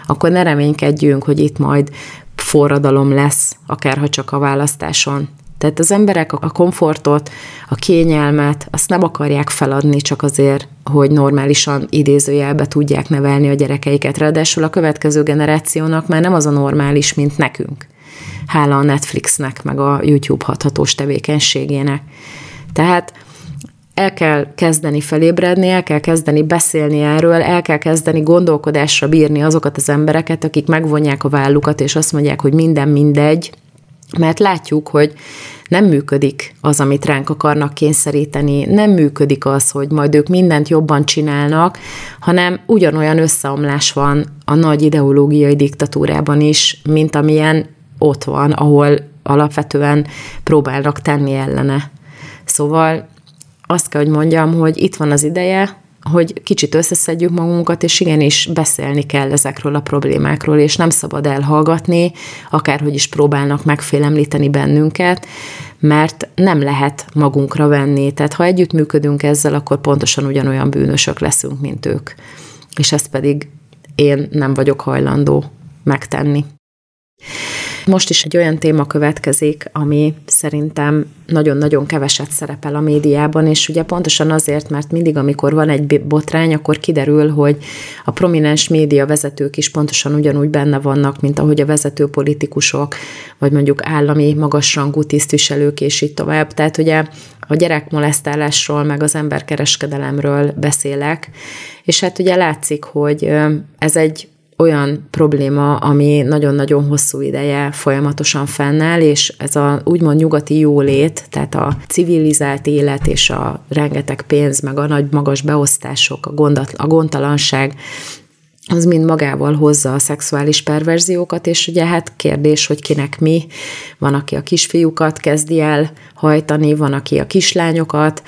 Speaker 1: akkor ne reménykedjünk, hogy itt majd forradalom lesz, akárha csak a választáson. Tehát az emberek a komfortot, a kényelmet, azt nem akarják feladni csak azért, hogy normálisan idézőjelbe tudják nevelni a gyerekeiket. Ráadásul a következő generációnak már nem az a normális, mint nekünk. Hála a Netflixnek, meg a YouTube hathatós tevékenységének. Tehát el kell kezdeni felébredni, el kell kezdeni beszélni erről, el kell kezdeni gondolkodásra bírni azokat az embereket, akik megvonják a vállukat, és azt mondják, hogy minden mindegy, mert látjuk, hogy nem működik az, amit ránk akarnak kényszeríteni, nem működik az, hogy majd ők mindent jobban csinálnak, hanem ugyanolyan összeomlás van a nagy ideológiai diktatúrában is, mint amilyen ott van, ahol alapvetően próbálnak tenni ellene. Szóval azt kell, hogy mondjam, hogy itt van az ideje, hogy kicsit összeszedjük magunkat, és igenis beszélni kell ezekről a problémákról, és nem szabad elhallgatni, akárhogy is próbálnak megfélemlíteni bennünket, mert nem lehet magunkra venni. Tehát ha együttműködünk ezzel, akkor pontosan ugyanolyan bűnösök leszünk, mint ők. És ezt pedig én nem vagyok hajlandó megtenni. Most is egy olyan téma következik, ami szerintem nagyon-nagyon keveset szerepel a médiában, és ugye pontosan azért, mert mindig, amikor van egy botrány, akkor kiderül, hogy a prominens média vezetők is pontosan ugyanúgy benne vannak, mint ahogy a vezető politikusok, vagy mondjuk állami magasrangú tisztviselők, és így tovább. Tehát ugye a gyerekmolesztálásról, meg az emberkereskedelemről beszélek, és hát ugye látszik, hogy ez egy olyan probléma, ami nagyon-nagyon hosszú ideje folyamatosan fennáll, és ez a úgymond nyugati jólét, tehát a civilizált élet és a rengeteg pénz, meg a nagy magas beosztások, a, gondat, a gondtalanság, az mind magával hozza a szexuális perverziókat, és ugye hát kérdés, hogy kinek mi. Van, aki a kisfiúkat kezdi el hajtani, van, aki a kislányokat,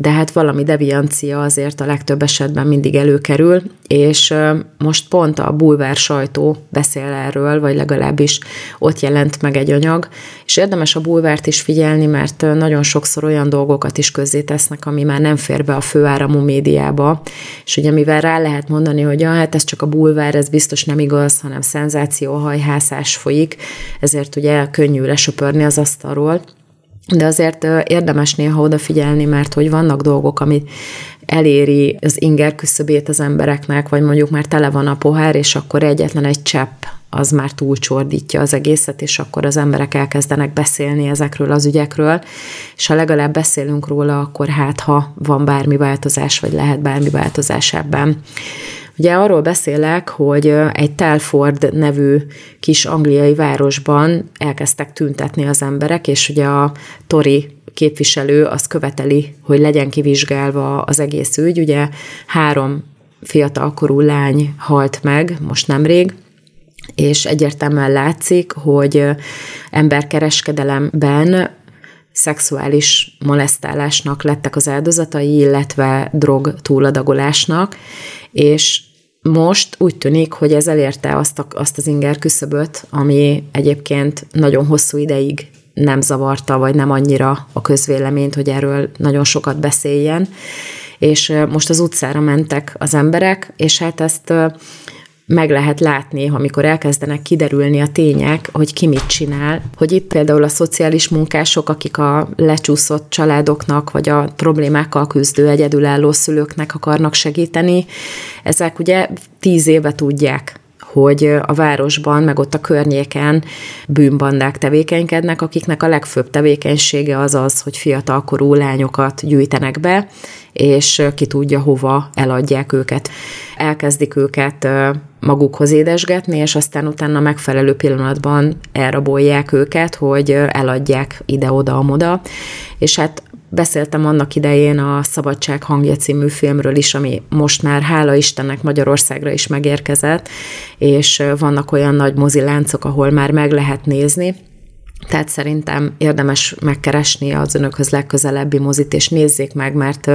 Speaker 1: de hát valami deviancia azért a legtöbb esetben mindig előkerül, és most pont a bulvár sajtó beszél erről, vagy legalábbis ott jelent meg egy anyag, és érdemes a bulvárt is figyelni, mert nagyon sokszor olyan dolgokat is tesznek, ami már nem fér be a főáramú médiába, és ugye mivel rá lehet mondani, hogy ja, hát ez csak a bulvár, ez biztos nem igaz, hanem szenzációhajhászás folyik, ezért ugye könnyű lesöpörni az asztalról, de azért érdemes néha odafigyelni, mert hogy vannak dolgok, amit eléri az inger küszöbét az embereknek, vagy mondjuk már tele van a pohár, és akkor egyetlen egy csepp az már túlcsordítja az egészet, és akkor az emberek elkezdenek beszélni ezekről az ügyekről, és ha legalább beszélünk róla, akkor hát ha van bármi változás, vagy lehet bármi változás ebben. Ugye arról beszélek, hogy egy Telford nevű kis angliai városban elkezdtek tüntetni az emberek, és ugye a Tori képviselő azt követeli, hogy legyen kivizsgálva az egész ügy. Ugye három fiatalkorú lány halt meg most nemrég, és egyértelműen látszik, hogy emberkereskedelemben szexuális molesztálásnak lettek az áldozatai, illetve drog túladagolásnak, és most úgy tűnik, hogy ez elérte azt, a, azt az inger küszöböt, ami egyébként nagyon hosszú ideig nem zavarta, vagy nem annyira a közvéleményt, hogy erről nagyon sokat beszéljen. És most az utcára mentek az emberek, és hát ezt meg lehet látni, amikor elkezdenek kiderülni a tények, hogy ki mit csinál, hogy itt például a szociális munkások, akik a lecsúszott családoknak, vagy a problémákkal küzdő egyedülálló szülőknek akarnak segíteni, ezek ugye tíz éve tudják, hogy a városban, meg ott a környéken bűnbandák tevékenykednek, akiknek a legfőbb tevékenysége az az, hogy fiatalkorú lányokat gyűjtenek be, és ki tudja, hova eladják őket. Elkezdik őket magukhoz édesgetni, és aztán utána megfelelő pillanatban elrabolják őket, hogy eladják ide-oda-amoda, és hát Beszéltem annak idején a Szabadság hangja című filmről is, ami most már hála Istennek Magyarországra is megérkezett, és vannak olyan nagy moziláncok, ahol már meg lehet nézni, tehát szerintem érdemes megkeresni az önökhöz legközelebbi mozit, és nézzék meg, mert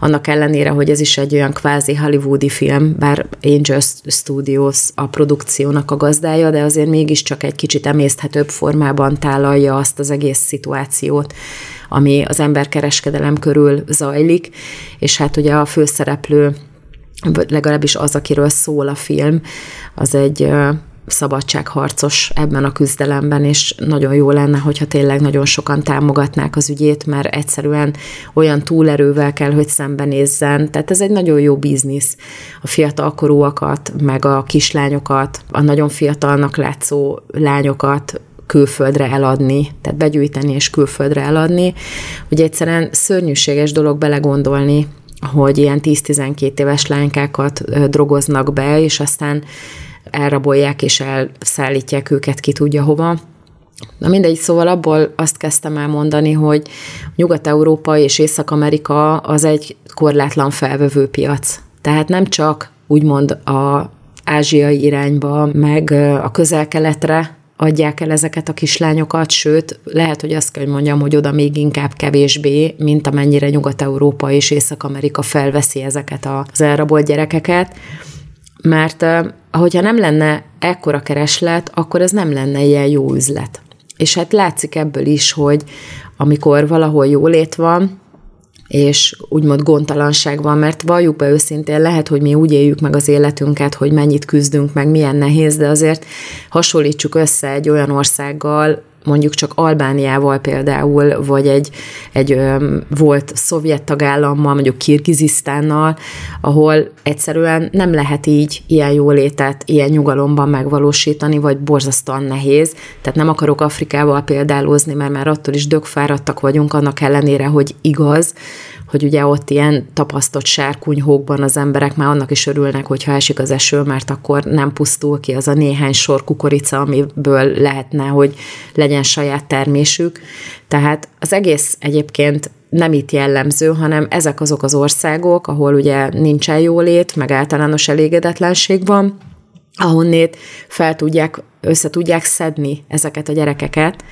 Speaker 1: annak ellenére, hogy ez is egy olyan kvázi hollywoodi film, bár Angel Studios a produkciónak a gazdája, de azért mégiscsak egy kicsit emészthetőbb formában tálalja azt az egész szituációt, ami az emberkereskedelem körül zajlik, és hát ugye a főszereplő, legalábbis az, akiről szól a film, az egy szabadságharcos ebben a küzdelemben, és nagyon jó lenne, hogyha tényleg nagyon sokan támogatnák az ügyét, mert egyszerűen olyan túlerővel kell, hogy szembenézzen. Tehát ez egy nagyon jó biznisz. A fiatalkorúakat, meg a kislányokat, a nagyon fiatalnak látszó lányokat külföldre eladni, tehát begyűjteni és külföldre eladni. Ugye egyszerűen szörnyűséges dolog belegondolni, hogy ilyen 10-12 éves lánykákat drogoznak be, és aztán elrabolják és elszállítják őket ki tudja hova. Na mindegy, szóval abból azt kezdtem el mondani, hogy Nyugat-Európa és Észak-Amerika az egy korlátlan felvevő piac. Tehát nem csak úgymond a ázsiai irányba, meg a közel-keletre adják el ezeket a kislányokat, sőt, lehet, hogy azt kell, hogy mondjam, hogy oda még inkább kevésbé, mint amennyire Nyugat-Európa és Észak-Amerika felveszi ezeket az elrabolt gyerekeket, mert ahogyha nem lenne ekkora kereslet, akkor ez nem lenne ilyen jó üzlet. És hát látszik ebből is, hogy amikor valahol jólét van, és úgymond gondtalanság van, mert valljuk be őszintén, lehet, hogy mi úgy éljük meg az életünket, hogy mennyit küzdünk, meg milyen nehéz, de azért hasonlítsuk össze egy olyan országgal, mondjuk csak Albániával például, vagy egy, egy ö, volt szovjet tagállammal, mondjuk Kirgizisztánnal, ahol egyszerűen nem lehet így ilyen jólétet, ilyen nyugalomban megvalósítani, vagy borzasztóan nehéz. Tehát nem akarok Afrikával példálozni, mert már attól is dögfáradtak vagyunk, annak ellenére, hogy igaz, hogy ugye ott ilyen tapasztott sárkunyhókban az emberek már annak is örülnek, hogyha esik az eső, mert akkor nem pusztul ki az a néhány sor kukorica, amiből lehetne, hogy legyen saját termésük. Tehát az egész egyébként nem itt jellemző, hanem ezek azok az országok, ahol ugye nincsen jólét, meg általános elégedetlenség van, ahonnét fel tudják, össze tudják szedni ezeket a gyerekeket.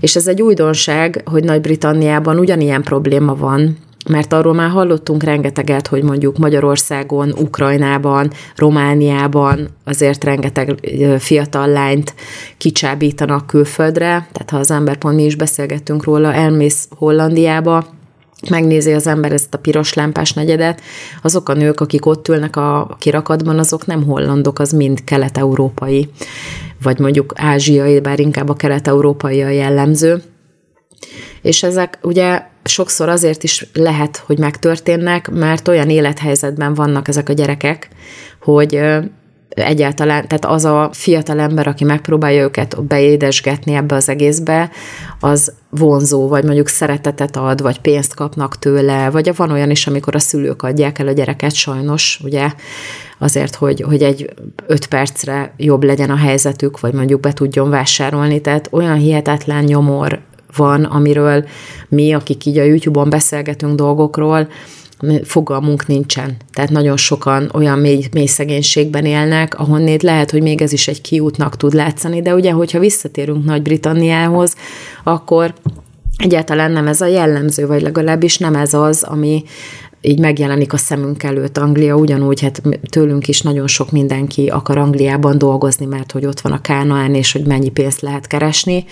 Speaker 1: És ez egy újdonság, hogy Nagy-Britanniában ugyanilyen probléma van, mert arról már hallottunk rengeteget, hogy mondjuk Magyarországon, Ukrajnában, Romániában azért rengeteg fiatal lányt kicsábítanak külföldre, tehát ha az ember pont mi is beszélgettünk róla, elmész Hollandiába, megnézi az ember ezt a piros lámpás negyedet, azok a nők, akik ott ülnek a kirakatban, azok nem hollandok, az mind kelet-európai, vagy mondjuk ázsiai, bár inkább a kelet-európai a jellemző. És ezek ugye sokszor azért is lehet, hogy megtörténnek, mert olyan élethelyzetben vannak ezek a gyerekek, hogy egyáltalán, tehát az a fiatal ember, aki megpróbálja őket beédesgetni ebbe az egészbe, az vonzó, vagy mondjuk szeretetet ad, vagy pénzt kapnak tőle, vagy van olyan is, amikor a szülők adják el a gyereket sajnos, ugye, azért, hogy, hogy egy öt percre jobb legyen a helyzetük, vagy mondjuk be tudjon vásárolni, tehát olyan hihetetlen nyomor van, amiről mi, akik így a YouTube-on beszélgetünk dolgokról, fogalmunk nincsen. Tehát nagyon sokan olyan mély, mély szegénységben élnek, ahonnét lehet, hogy még ez is egy kiútnak tud látszani, de ugye, hogyha visszatérünk Nagy-Britanniához, akkor egyáltalán nem ez a jellemző, vagy legalábbis nem ez az, ami így megjelenik a szemünk előtt. Anglia ugyanúgy, hát tőlünk is nagyon sok mindenki akar Angliában dolgozni, mert hogy ott van a Kánaán, és hogy mennyi pénzt lehet keresni.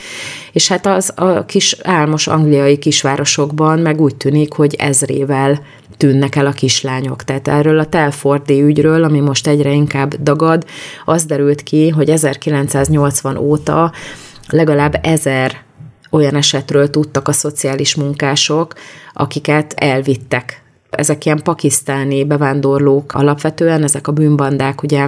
Speaker 1: És hát az a kis álmos angliai kisvárosokban meg úgy tűnik, hogy ezrével tűnnek el a kislányok. Tehát erről a Telfordi ügyről, ami most egyre inkább dagad, az derült ki, hogy 1980 óta legalább ezer olyan esetről tudtak a szociális munkások, akiket elvittek ezek ilyen pakisztáni bevándorlók alapvetően, ezek a bűnbandák ugye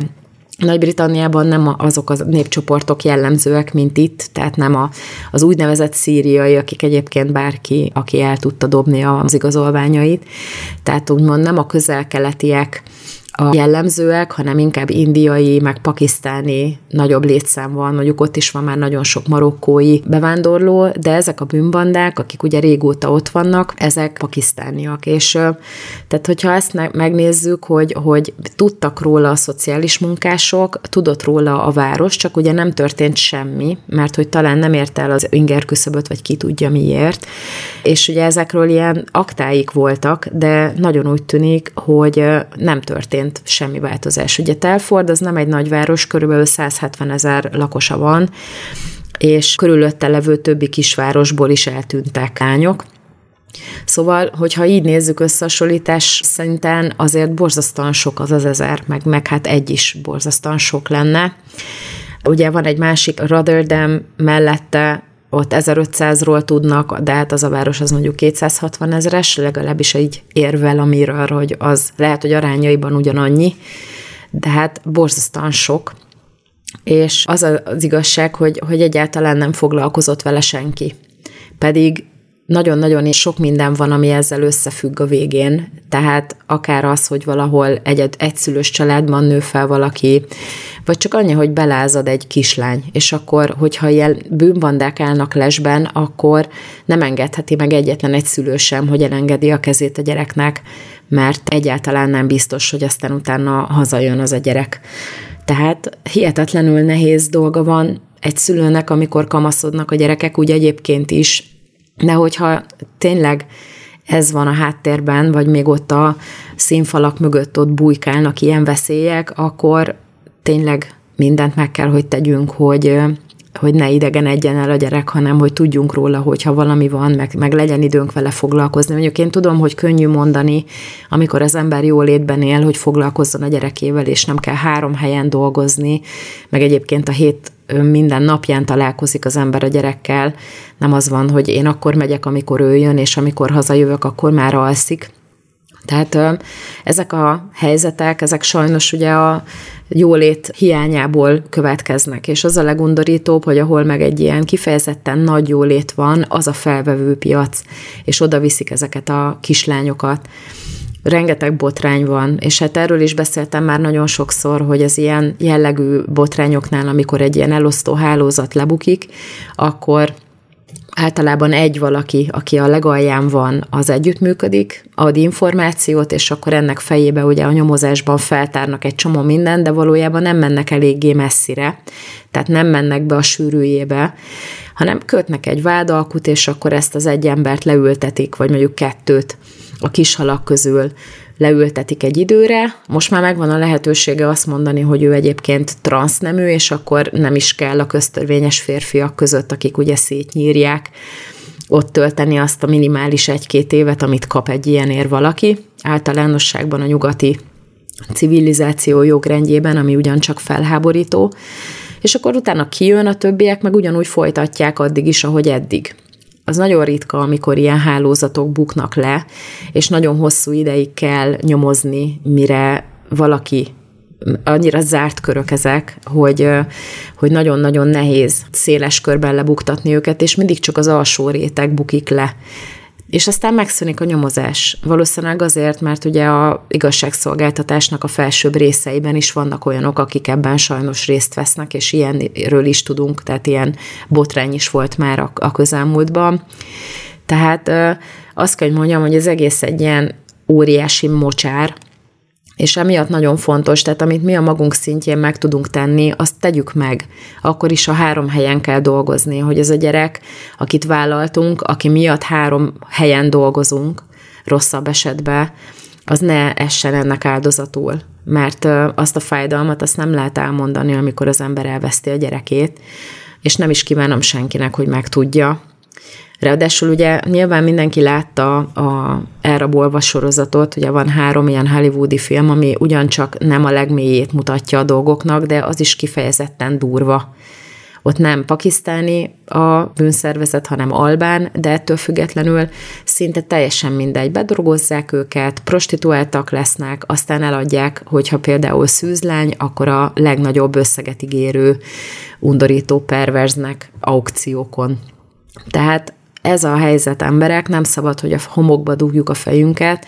Speaker 1: nagy-Britanniában nem azok a népcsoportok jellemzőek, mint itt, tehát nem a, az úgynevezett szíriai, akik egyébként bárki, aki el tudta dobni az igazolványait, tehát úgymond nem a közel-keletiek, a jellemzőek, hanem inkább indiai, meg pakisztáni nagyobb létszám van, mondjuk ott is van már nagyon sok marokkói bevándorló, de ezek a bűnbandák, akik ugye régóta ott vannak, ezek pakisztániak, és tehát hogyha ezt megnézzük, hogy, hogy tudtak róla a szociális munkások, tudott róla a város, csak ugye nem történt semmi, mert hogy talán nem ért el az inger küszöböt, vagy ki tudja miért, és ugye ezekről ilyen aktáik voltak, de nagyon úgy tűnik, hogy nem történt történt semmi változás. Ugye Telford az nem egy nagyváros, körülbelül 170 ezer lakosa van, és körülötte levő többi kisvárosból is eltűntek lányok. Szóval, hogyha így nézzük összehasonlítás szinten, azért borzasztóan sok az az ezer, meg, meg hát egy is borzasztóan sok lenne. Ugye van egy másik Rotterdam mellette, ott 1500-ról tudnak, de hát az a város az mondjuk 260 ezeres, legalábbis így érvel, amiről, hogy az lehet, hogy arányaiban ugyanannyi, de hát borzasztóan sok. És az az igazság, hogy, hogy egyáltalán nem foglalkozott vele senki. Pedig nagyon-nagyon sok minden van, ami ezzel összefügg a végén. Tehát akár az, hogy valahol egy egyszülős családban nő fel valaki, vagy csak annyi, hogy belázad egy kislány, és akkor, hogyha ilyen bűnbandák állnak lesben, akkor nem engedheti meg egyetlen egy szülő sem, hogy elengedi a kezét a gyereknek, mert egyáltalán nem biztos, hogy aztán utána hazajön az a gyerek. Tehát hihetetlenül nehéz dolga van egy szülőnek, amikor kamaszodnak a gyerekek, úgy egyébként is, de hogyha tényleg ez van a háttérben, vagy még ott a színfalak mögött ott bujkálnak ilyen veszélyek, akkor tényleg mindent meg kell, hogy tegyünk, hogy, hogy ne idegenedjen el a gyerek, hanem hogy tudjunk róla, hogyha valami van, meg, meg legyen időnk vele foglalkozni. Mondjuk én tudom, hogy könnyű mondani, amikor az ember jól létben él, hogy foglalkozzon a gyerekével, és nem kell három helyen dolgozni, meg egyébként a hét minden napján találkozik az ember a gyerekkel, nem az van, hogy én akkor megyek, amikor ő jön, és amikor hazajövök, akkor már alszik. Tehát ezek a helyzetek, ezek sajnos ugye a jólét hiányából következnek, és az a legundorítóbb, hogy ahol meg egy ilyen kifejezetten nagy jólét van, az a felvevő piac, és oda viszik ezeket a kislányokat rengeteg botrány van, és hát erről is beszéltem már nagyon sokszor, hogy az ilyen jellegű botrányoknál, amikor egy ilyen elosztó hálózat lebukik, akkor általában egy valaki, aki a legalján van, az együttműködik, ad információt, és akkor ennek fejébe ugye a nyomozásban feltárnak egy csomó mindent, de valójában nem mennek eléggé messzire, tehát nem mennek be a sűrűjébe, hanem kötnek egy vádalkut, és akkor ezt az egy embert leültetik, vagy mondjuk kettőt a kis halak közül leültetik egy időre. Most már megvan a lehetősége azt mondani, hogy ő egyébként transznemű, és akkor nem is kell a köztörvényes férfiak között, akik ugye szétnyírják, ott tölteni azt a minimális egy-két évet, amit kap egy ilyenért valaki. Általánosságban a nyugati civilizáció jogrendjében, ami ugyancsak felháborító, és akkor utána kijön, a többiek meg ugyanúgy folytatják addig is, ahogy eddig az nagyon ritka, amikor ilyen hálózatok buknak le, és nagyon hosszú ideig kell nyomozni, mire valaki annyira zárt körök ezek, hogy, hogy nagyon-nagyon nehéz széles körben lebuktatni őket, és mindig csak az alsó réteg bukik le és aztán megszűnik a nyomozás. Valószínűleg azért, mert ugye a igazságszolgáltatásnak a felsőbb részeiben is vannak olyanok, akik ebben sajnos részt vesznek, és ilyenről is tudunk, tehát ilyen botrány is volt már a, a közelmúltban. Tehát azt kell, hogy mondjam, hogy az egész egy ilyen óriási mocsár, és emiatt nagyon fontos, tehát amit mi a magunk szintjén meg tudunk tenni, azt tegyük meg. Akkor is a három helyen kell dolgozni, hogy ez a gyerek, akit vállaltunk, aki miatt három helyen dolgozunk, rosszabb esetben, az ne essen ennek áldozatul. Mert azt a fájdalmat azt nem lehet elmondani, amikor az ember elveszti a gyerekét, és nem is kívánom senkinek, hogy megtudja, Ráadásul ugye nyilván mindenki látta a elrabolva sorozatot, ugye van három ilyen hollywoodi film, ami ugyancsak nem a legmélyét mutatja a dolgoknak, de az is kifejezetten durva. Ott nem pakisztáni a bűnszervezet, hanem albán, de ettől függetlenül szinte teljesen mindegy. Bedrogozzák őket, prostituáltak lesznek, aztán eladják, hogyha például szűzlány, akkor a legnagyobb összeget ígérő undorító perverznek aukciókon. Tehát ez a helyzet emberek, nem szabad, hogy a homokba dugjuk a fejünket,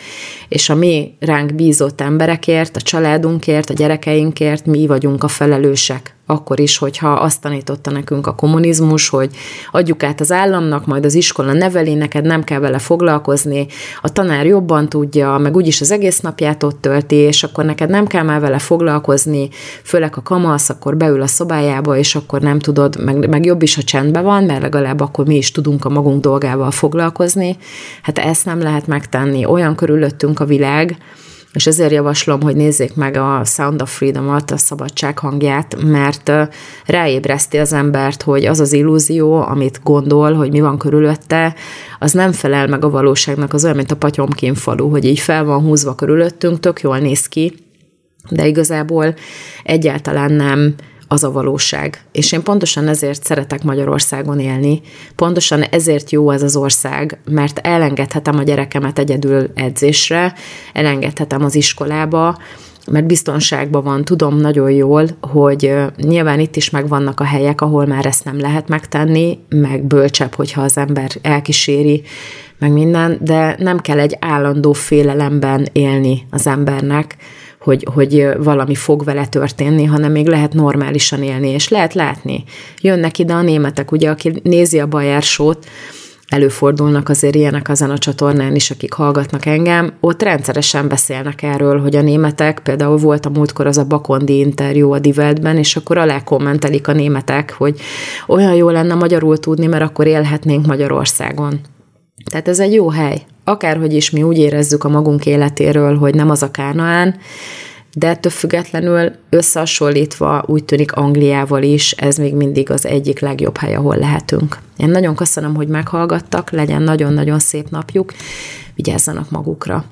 Speaker 1: és a mi ránk bízott emberekért, a családunkért, a gyerekeinkért mi vagyunk a felelősek akkor is, hogyha azt tanította nekünk a kommunizmus, hogy adjuk át az államnak, majd az iskola neveli, neked nem kell vele foglalkozni, a tanár jobban tudja, meg úgyis az egész napját ott tölti, és akkor neked nem kell már vele foglalkozni, főleg a kamasz, akkor beül a szobájába, és akkor nem tudod, meg, meg jobb is, ha csendben van, mert legalább akkor mi is tudunk a magunk dolgával foglalkozni. Hát ezt nem lehet megtenni. Olyan körülöttünk a világ, és ezért javaslom, hogy nézzék meg a Sound of Freedom-ot, a szabadság hangját, mert ráébreszti az embert, hogy az az illúzió, amit gondol, hogy mi van körülötte, az nem felel meg a valóságnak, az olyan, mint a Patyomkin falu, hogy így fel van húzva körülöttünk, tök jól néz ki, de igazából egyáltalán nem az a valóság. És én pontosan ezért szeretek Magyarországon élni, pontosan ezért jó ez az ország, mert elengedhetem a gyerekemet egyedül edzésre, elengedhetem az iskolába, mert biztonságban van, tudom nagyon jól, hogy nyilván itt is megvannak a helyek, ahol már ezt nem lehet megtenni, meg bölcsebb, hogyha az ember elkíséri, meg minden, de nem kell egy állandó félelemben élni az embernek, hogy, hogy valami fog vele történni, hanem még lehet normálisan élni, és lehet látni. Jönnek ide a németek, ugye, aki nézi a bajársót, előfordulnak azért ilyenek ezen a csatornán is, akik hallgatnak engem, ott rendszeresen beszélnek erről, hogy a németek, például volt a múltkor az a Bakondi interjú a Diveltben, és akkor alá kommentelik a németek, hogy olyan jó lenne magyarul tudni, mert akkor élhetnénk Magyarországon. Tehát ez egy jó hely. Akárhogy is mi úgy érezzük a magunk életéről, hogy nem az a Kánaán, de ettől függetlenül összehasonlítva úgy tűnik Angliával is, ez még mindig az egyik legjobb hely, ahol lehetünk. Én nagyon köszönöm, hogy meghallgattak, legyen nagyon-nagyon szép napjuk, vigyázzanak magukra.